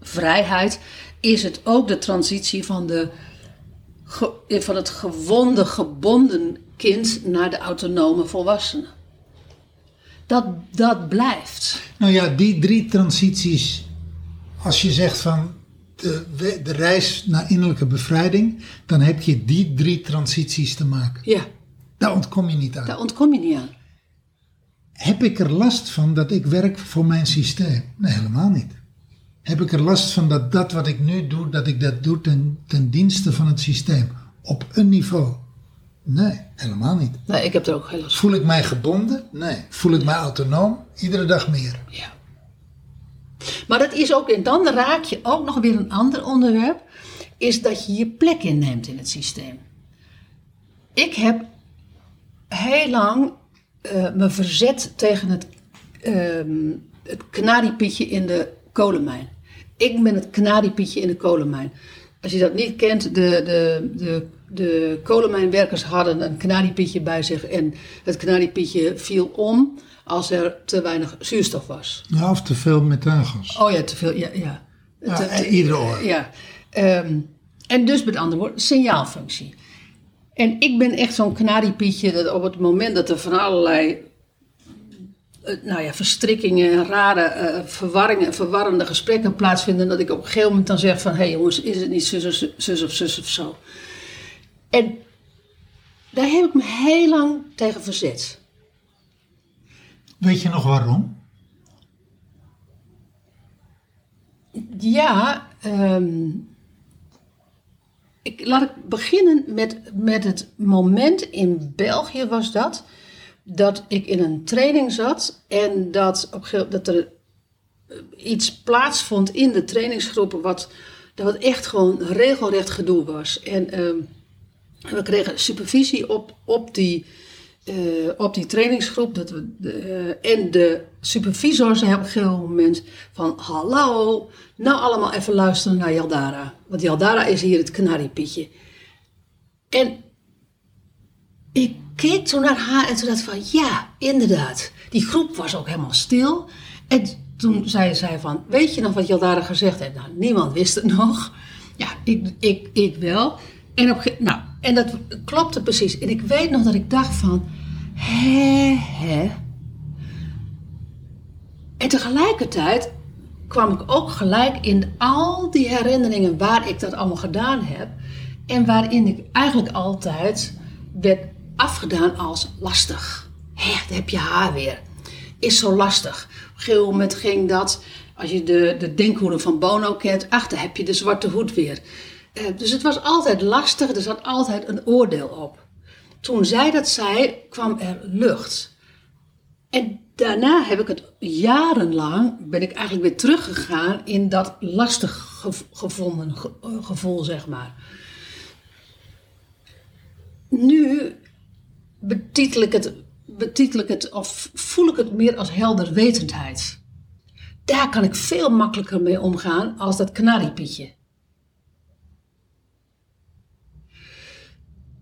vrijheid, is het ook de transitie van, de, van het gewonde, gebonden kind naar de autonome volwassene. Dat, dat blijft. Nou ja, die drie transities, als je zegt van de, de reis naar innerlijke bevrijding, dan heb je die drie transities te maken. Ja, Daar ontkom je niet aan. daar ontkom je niet aan. Heb ik er last van dat ik werk voor mijn systeem? Nee, helemaal niet. Heb ik er last van dat dat wat ik nu doe, dat ik dat doe ten, ten dienste van het systeem? Op een niveau? Nee, helemaal niet. Nee, ik heb er ook heel last. Voel ik mij gebonden? Nee. Voel ik mij autonoom? Iedere dag meer. Ja. Maar dat is ook, en dan raak je ook nog weer een ander onderwerp, is dat je je plek inneemt in het systeem. Ik heb heel lang eh, me verzet tegen het, ehm het kanariepietje in de kolenmijn. Ik ben het kanariepietje in de kolenmijn. Als je dat niet kent, de, de, de, de kolenmijnwerkers hadden een kanariepietje bij zich en het kanariepietje viel om als er te weinig zuurstof was. Ja, of te veel methaangas. Oh ja, te veel, ja. ja. Ja, Te- te- iedere oor. Ja. Ehm, en dus met andere woorden, signaalfunctie. En ik ben echt zo'n kanariepietje dat op het moment dat er van allerlei eh, nou ja, verstrikkingen, rare eh, verwarringen en verwarrende gesprekken plaatsvinden, dat ik op een gegeven moment dan zeg van, hé hey jongens, is het niet zus, of zus, zus of zus of zo? En daar heb ik me heel lang tegen verzet. Weet je nog waarom? Ja, ehm, ik, laat ik beginnen met, met het moment in België was dat. Dat ik in een training zat en dat, op, dat er eh, iets plaatsvond in de trainingsgroepen wat, dat het echt gewoon regelrecht gedoe was. En ehm, En we kregen supervisie op, op, die, eh, op die trainingsgroep. Dat we, eh, en de supervisor zei op een gegeven moment van... Hallo, nou allemaal even luisteren naar Jaldara. Want Jaldara is hier het kanariepietje. En ik keek toen naar haar en toen dacht van... Ja, inderdaad. Die groep was ook helemaal stil. En toen zei zij van... Weet je nog wat Jaldara gezegd heeft? Nou, niemand wist het nog. Ja, ik, ik, ik wel. En, op, nou, en dat klopte precies. En ik weet nog dat ik dacht van... Hè, hè. En tegelijkertijd kwam ik ook gelijk in al die herinneringen waar ik dat allemaal gedaan heb. En waarin ik eigenlijk altijd werd afgedaan als lastig. Hé, daar heb je haar weer. Is zo lastig. Op een gegeven moment ging dat, als je de, de denkhoeden van Bono kent, ach, daar heb je de zwarte hoed weer. Eh, dus het was altijd lastig, er zat altijd een oordeel op. Toen zij dat zei, kwam er lucht. En daarna heb ik het jarenlang, ben ik eigenlijk weer teruggegaan in dat lastig gev- gevonden ge- eh, gevoel, zeg maar. Nu betitel ik het, betitel ik het of voel ik het meer als helderwetendheid. Daar kan ik veel makkelijker mee omgaan als dat kanariepietje.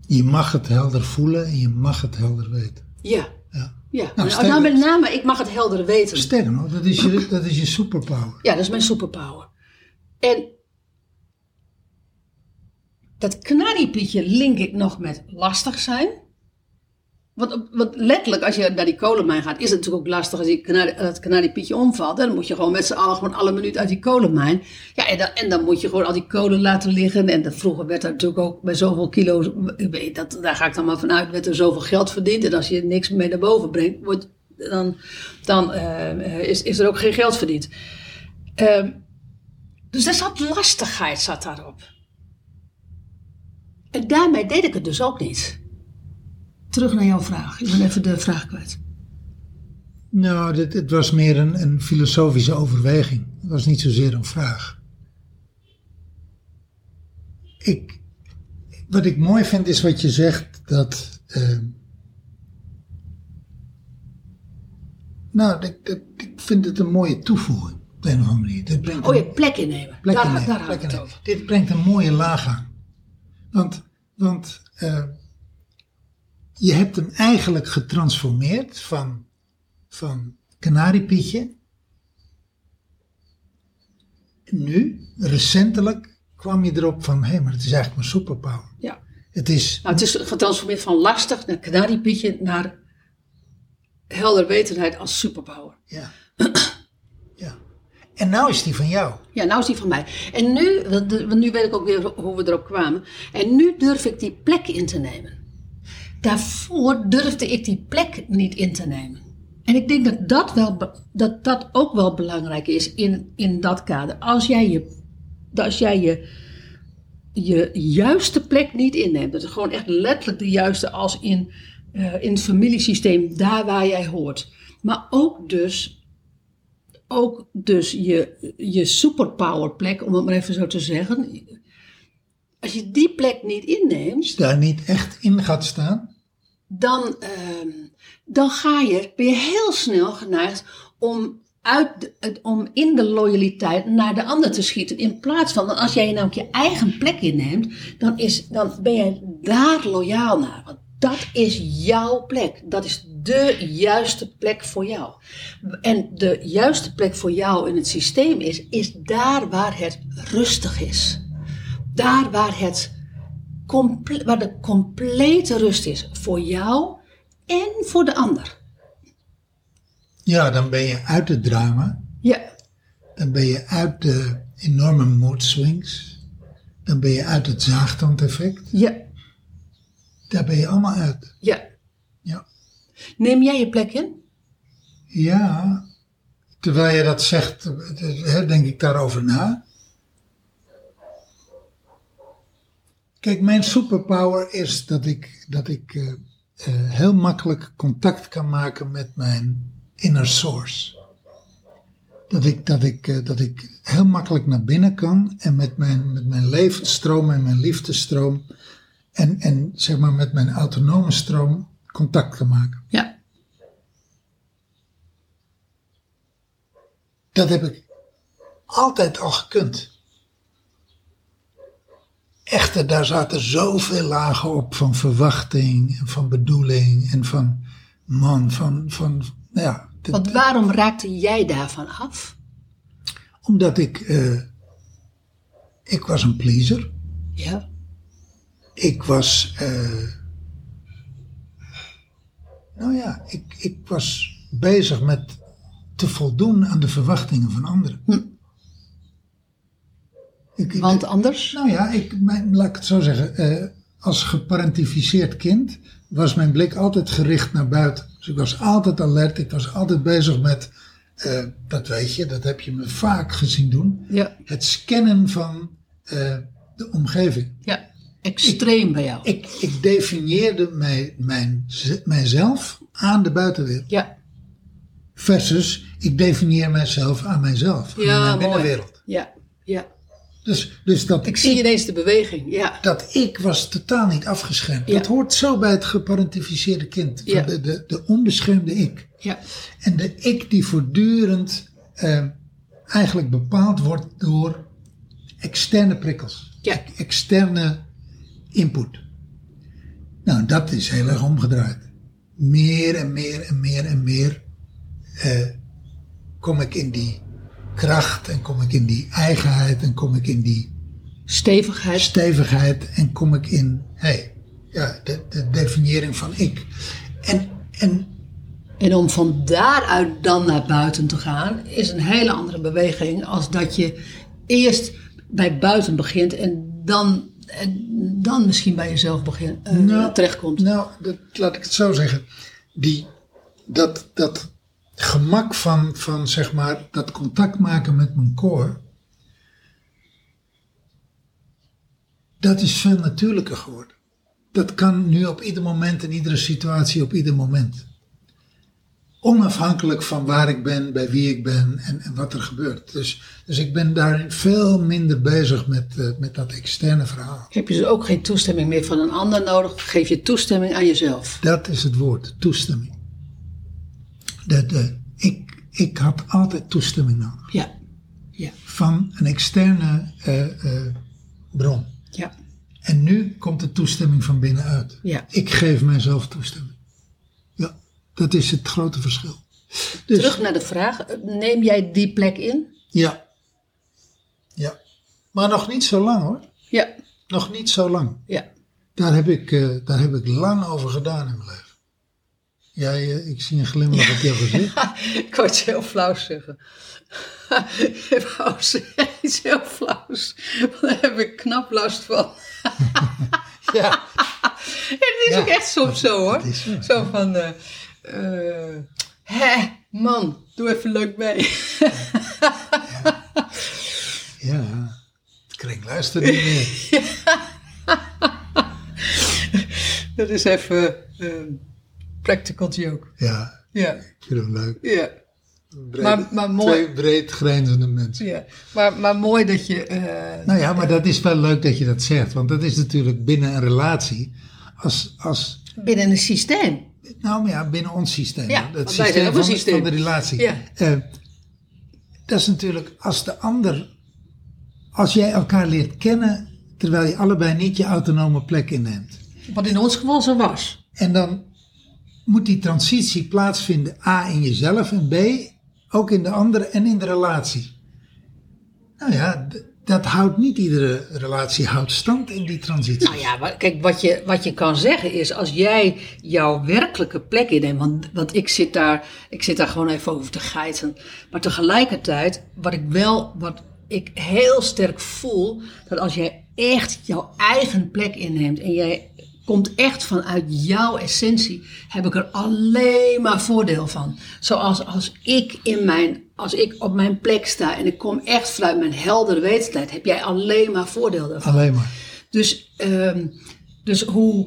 Je mag het helder voelen en je mag het helder weten. Ja, Ja. ja. Nou, Nou, nou, met name, ik mag het helder weten. Sterker nog, dat is je, dat is je superpower. Ja, dat is mijn superpower. En dat kanariepietje link ik nog met lastig zijn. Want, letterlijk, als je naar die kolenmijn gaat, is het natuurlijk ook lastig als kanari, het kanariepietje omvalt. Dan moet je gewoon met z'n allen gewoon alle minuut uit die kolenmijn. Ja, en dan, en dan moet je gewoon al die kolen laten liggen. En dat, vroeger werd er natuurlijk ook bij zoveel kilo's, dat, daar ga ik dan maar vanuit, werd er zoveel geld verdiend. En als je niks mee naar boven brengt, wordt, dan, dan eh, is, is er ook geen geld verdiend. Ehm, dus daar zat lastigheid zat daarop. En daarmee deed ik het dus ook niet. Terug naar jouw vraag. Ik ben even de vraag kwijt. Nou, dit, het was meer een, een filosofische overweging. Het was niet zozeer een vraag. Ik, wat ik mooi vind is wat je zegt dat. eh, nou, ik, ik, ik vind het een mooie toevoeging op een of andere manier. Dit brengt Oh een- ja, plek innemen. plek daar innemen, daar plek innemen. over. Dit brengt een mooie laag aan. Want, want eh, je hebt hem eigenlijk getransformeerd van, van kanariepietje. Nu, recentelijk, kwam je erop van, hé, maar het is eigenlijk mijn superpower. Ja. Het is, Nou, het is getransformeerd van lastig naar kanariepietje naar helderwetendheid als superpower. ja. (clears throat) ja. En nou is die van jou. Ja, nou is die van mij. En nu, want nu weet ik ook weer hoe we erop kwamen. En nu durf ik die plek in te nemen. Daarvoor durfde ik die plek niet in te nemen. En ik denk dat dat, wel, dat, dat ook wel belangrijk is in, in dat kader. Als jij je, als jij je, je juiste plek niet inneemt. Dat is gewoon echt letterlijk de juiste als in, eh, in het familiesysteem, daar waar jij hoort. Maar ook dus ook dus je, je superpower plek, om het maar even zo te zeggen. Als je die plek niet inneemt, Daar niet echt in gaat staan. dan, ehm, dan ga je, ben je heel snel geneigd om, uit om in de loyaliteit naar de ander te schieten. In plaats van, als jij namelijk je eigen plek inneemt, dan, is, dan ben je daar loyaal naar. Want dat is jouw plek. Dat is de juiste plek voor jou. En de juiste plek voor jou in het systeem is, is daar waar het rustig is. Daar waar het waar de complete rust is voor jou en voor de ander. Ja, dan ben je uit het drama. Ja, Dan ben je uit de enorme mood swings. Dan ben je uit het zaagtandeffect. ja, Daar ben je allemaal uit. ja. Ja. Neem jij je plek in? Ja, terwijl je dat zegt, hè, denk ik daarover na. Kijk, mijn superpower is dat ik, dat ik eh, eh, heel makkelijk contact kan maken met mijn inner source. Dat ik, dat, ik, eh, dat ik heel makkelijk naar binnen kan en met mijn, met mijn levensstroom en mijn liefdestroom en, en zeg maar met mijn autonome stroom contact kan maken. Ja. Dat heb ik altijd al gekund. Echter, daar zaten zoveel lagen op van verwachting en van bedoeling en van man, van, van nou ja. dit- Want waarom raakte jij daarvan af? omdat ik, eh, ik was een pleaser. Ja. Ik was, eh, nou ja, ik, ik was bezig met te voldoen aan de verwachtingen van anderen. Hm. Ik, ik- Want anders? Nou ja, ik, mijn, laat ik het zo zeggen. eh, als geparentificeerd kind was mijn blik altijd gericht naar buiten. Dus ik was altijd alert. Ik was altijd bezig met, eh, dat weet je, dat heb je me vaak gezien doen. Ja. Het scannen van eh, de omgeving. Ja. Extreem bij jou. Ik, ik definieerde mij, mijn, mijzelf aan de buitenwereld. Ja. Versus, ik definieer mijzelf aan mijzelf. aan Ja, mijn mooi. binnenwereld. Ja. Ja. Dus, dus dat Ik zie ineens de beweging. Ja. dat ik was totaal niet afgeschermd. Ja. Dat hoort zo bij het geparentificeerde kind. Ja. de, de, de onbeschermde ik. Ja. En de ik die voortdurend eh, eigenlijk bepaald wordt door externe prikkels. Ja. Externe input. Nou, dat is heel erg omgedraaid. Meer en meer en meer en meer eh, kom ik in die kracht en kom ik in die eigenheid en kom ik in die Stevigheid. stevigheid en kom ik in, hey, ja, de, de definiëring van ik. En, en En om van daaruit dan naar buiten te gaan, is een hele andere beweging als dat je eerst bij buiten begint en dan, en dan misschien bij jezelf begint, eh, Nou, terechtkomt. Nou, dat, laat ik het zo zeggen. Die, dat, dat gemak van, van, zeg maar, dat contact maken met mijn koor. Dat is veel natuurlijker geworden. Dat kan nu op ieder moment, in iedere situatie, op ieder moment. Onafhankelijk van waar ik ben, bij wie ik ben en, en wat er gebeurt. Dus, dus ik ben daarin veel minder bezig met, eh, met dat externe verhaal. Heb je dus ook geen toestemming meer van een ander nodig? Geef je toestemming aan jezelf. Dat is het woord, toestemming. De, de, ik, ik had altijd toestemming nodig. Ja. Ja. Van een externe eh, eh, bron. Ja. En nu komt de toestemming van binnenuit. Ja. Ik geef mijzelf toestemming. Ja, dat is het grote verschil. Dus, Terug naar de vraag, neem jij die plek in? Ja. Ja. Maar nog niet zo lang hoor. Ja. Nog niet zo lang. Ja. Daar heb ik, eh, daar heb ik lang over gedaan in mijn leven. Jij, eh, ik zie een glimlach op jouw gezicht. (laughs) (laughs) Ik wou iets heel flauws zeggen. Ik wou iets heel flauws. Daar heb ik knap last van. (laughs) Ja. Het is Ja, ook echt soms zo hoor. zo. Zo van, hè, man, doe even leuk mee. Ja, kring luistert niet meer. Dat is even practical joke. Ja, Ja, ik vind hem leuk. ja, Breed- Maar- maar mooi. Twee breed grijnzende mensen. ja. Maar, maar mooi dat je... eh, Nou ja, maar dat is wel leuk dat je dat zegt. Want dat is natuurlijk binnen een relatie. Als, als, binnen een systeem. nou maar ja, binnen ons systeem. Ja, het systeem van, een systeem. van de relatie. Ja. Eh, dat is natuurlijk als de ander... Als jij elkaar leert kennen... terwijl je allebei niet je autonome plek inneemt. Wat in ons geval zo was. En dan moet die transitie plaatsvinden, A in jezelf en B ook in de andere en in de relatie. Nou ja, dat houdt niet iedere relatie houdt stand in die transitie. Nou ja, kijk, wat je, wat je kan zeggen is, als jij jouw werkelijke plek inneemt, want, want ik, zit daar, ik zit daar gewoon even over te geiten. Maar tegelijkertijd, wat ik wel, wat ik heel sterk voel, dat als jij echt jouw eigen plek inneemt en jij komt echt vanuit jouw essentie, heb ik er alleen maar voordeel van. Zoals als ik, in mijn, als ik op mijn plek sta en ik kom echt vanuit mijn heldere wetenheid, heb jij alleen maar voordeel daarvan. Alleen maar. Dus, ehm, dus hoe.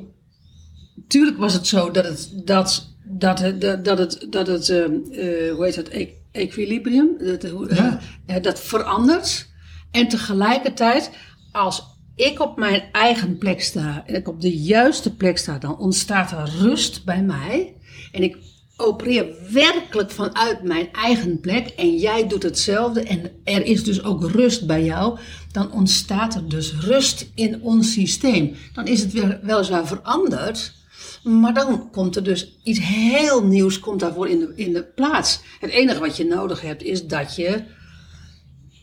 Tuurlijk was het zo dat het. Dat, dat, het- dat, dat het. Dat het ehm, eh, hoe heet? E- Equilibrium. Dat, hoe- Ja. eh, dat verandert. En tegelijkertijd, als ik op mijn eigen plek sta en ik op de juiste plek sta, dan ontstaat er rust bij mij. En ik opereer werkelijk vanuit mijn eigen plek en jij doet hetzelfde en er is dus ook rust bij jou, dan ontstaat er dus rust in ons systeem. Dan is het weer weliswaar veranderd, maar dan komt er dus iets heel nieuws komt daarvoor in de, in de plaats. Het enige wat je nodig hebt is dat je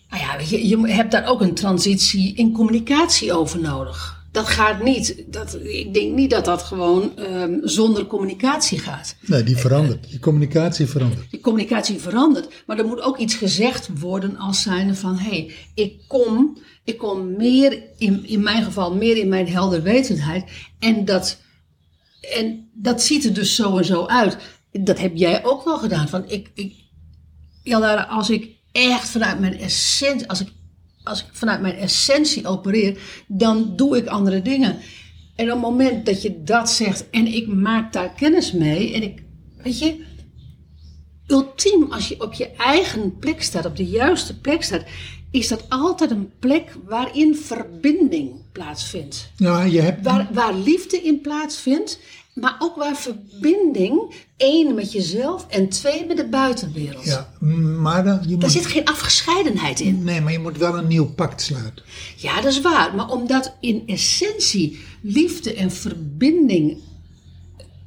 nou ja, je, je hebt daar ook een transitie in communicatie over nodig. Dat gaat niet. Dat, ik denk niet dat dat gewoon ehm, zonder communicatie gaat. Nee, die verandert. Die communicatie verandert. Die communicatie verandert. Maar er moet ook iets gezegd worden als zijnde van... hé, hey, ik kom, ik kom meer, in, in mijn geval, meer in mijn helderwetendheid. En dat, en dat ziet er dus zo en zo uit. Dat heb jij ook wel gedaan. Van ik, ik, ja, als ik echt vanuit mijn essentie, als ik, als ik vanuit mijn essentie opereer, dan doe ik andere dingen. En op het moment dat je dat zegt en ik maak daar kennis mee en ik, weet je, ultiem als je op je eigen plek staat, op de juiste plek staat, is dat altijd een plek waarin verbinding plaatsvindt. Ja, je hebt... waar, waar liefde in plaatsvindt maar ook waar verbinding, één met jezelf en twee met de buitenwereld. Ja, maar dan, je moet... Daar zit geen afgescheidenheid in. Nee, maar je moet wel een nieuw pact sluiten. Ja, dat is waar. Maar omdat in essentie liefde en verbinding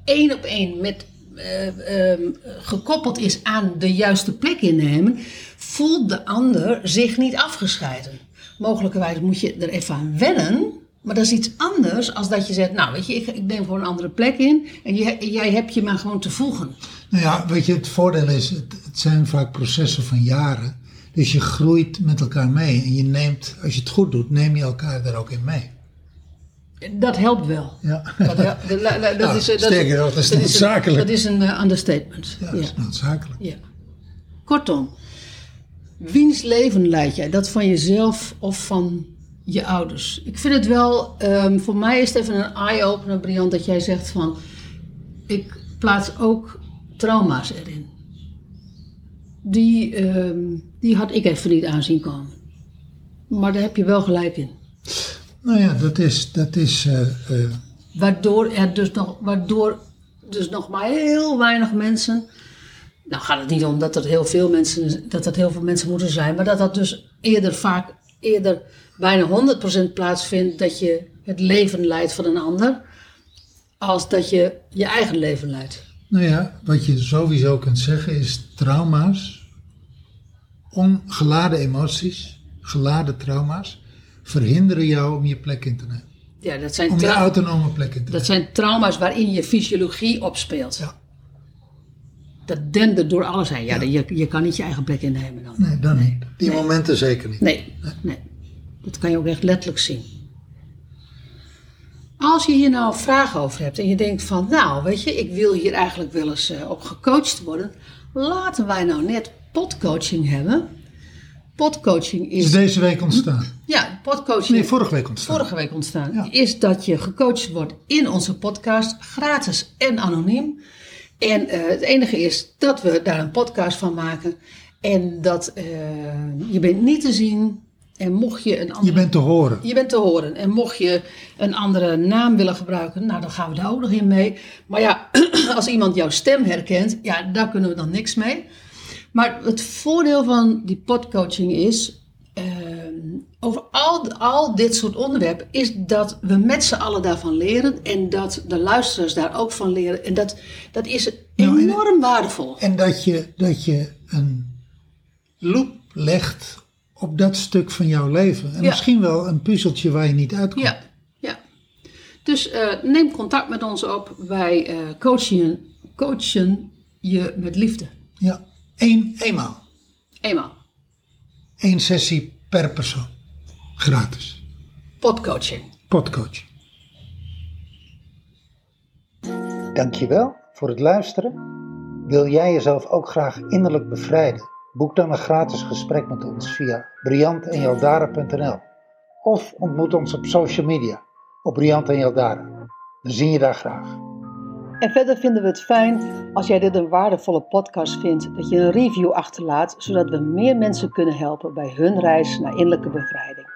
één op één met, uh, uh, gekoppeld is aan de juiste plek innemen, voelt de ander zich niet afgescheiden. Mogelijkerwijs moet je er even aan wennen maar dat is iets anders als dat je zegt, nou weet je, ik, ik neem voor een andere plek in en je, jij hebt je maar gewoon te voegen. Nou ja, weet je, het voordeel is, het, het, zijn vaak processen van jaren. Dus je groeit met elkaar mee en je neemt, als je het goed doet, neem je elkaar daar ook in mee. Dat helpt wel. Ja. Dat, dat, dat, nou, is, dat, sterker nog, dat is noodzakelijk. Dat is een uh, understatement. Ja, dat is noodzakelijk. Ja. Kortom, wiens leven leid jij? Dat van jezelf of van je ouders. Ik vind het wel, um, voor mij is het even een eye-opener, Briant, dat jij zegt van, ik plaats ook trauma's erin. Die, um, die had ik even niet aanzien komen. Maar daar heb je wel gelijk in. Nou ja, dat is. Dat is uh, uh... Waardoor er dus nog, waardoor dus nog maar heel weinig mensen. Nou gaat het niet om dat er heel veel mensen, dat dat heel veel mensen moeten zijn, maar dat dat dus eerder vaak eerder bijna 100% plaatsvindt dat je het leven leidt van een ander, als dat je je eigen leven leidt. Nou ja, wat je sowieso kunt zeggen is trauma's, ongeladen emoties, geladen trauma's, verhinderen jou om je plek in te nemen. Ja, dat zijn om je autonome plek in te nemen. Dat zijn trauma's waarin je fysiologie opspeelt. Ja. Dat dendert door alles heen. Ja, Je, je kan niet je eigen plek innemen dan. Nee, dan niet. Die nee. momenten zeker niet. Nee, nee. Dat kan je ook echt letterlijk zien. Als je hier nou een vraag over hebt en je denkt van, nou weet je, ik wil hier eigenlijk wel eens uh, op gecoacht worden. Laten wij nou net podcoaching hebben. Podcoaching is... Is deze week ontstaan? Ja, podcoaching... Nee, vorige week ontstaan. Vorige week ontstaan. Ja. Is dat je gecoacht wordt in onze podcast, gratis en anoniem. En uh, het enige is dat we daar een podcast van maken. En dat uh, je bent niet te zien, en mocht je een andere, Je bent te horen. Je bent te horen. En mocht je een andere naam willen gebruiken, nou dan gaan we daar ook nog in mee. Maar ja, (clears throat) als iemand jouw stem herkent, ja, daar kunnen we dan niks mee. Maar het voordeel van die podcoaching is, uh, over al, al dit soort onderwerpen, is dat we met z'n allen daarvan leren. En dat de luisteraars daar ook van leren. En dat, dat is enorm nou, en, waardevol. En dat je, dat je een loop legt op dat stuk van jouw leven. En Ja. misschien wel een puzzeltje waar je niet uitkomt. Ja, ja. Dus eh, neem contact met ons op. Wij eh, coachen, coachen je met liefde. Ja. Eén, eenmaal. Eenmaal. Eén sessie per persoon. Gratis. Podcoaching. Podcoach. Dankjewel voor het luisteren. Wil jij jezelf ook graag innerlijk bevrijden? Boek dan een gratis gesprek met ons via briantenjaldara.nl of ontmoet ons op social media op Briant en Jaldara. We zien je daar graag. En verder vinden we het fijn als jij dit een waardevolle podcast vindt, dat je een review achterlaat, zodat we meer mensen kunnen helpen bij hun reis naar innerlijke bevrijding.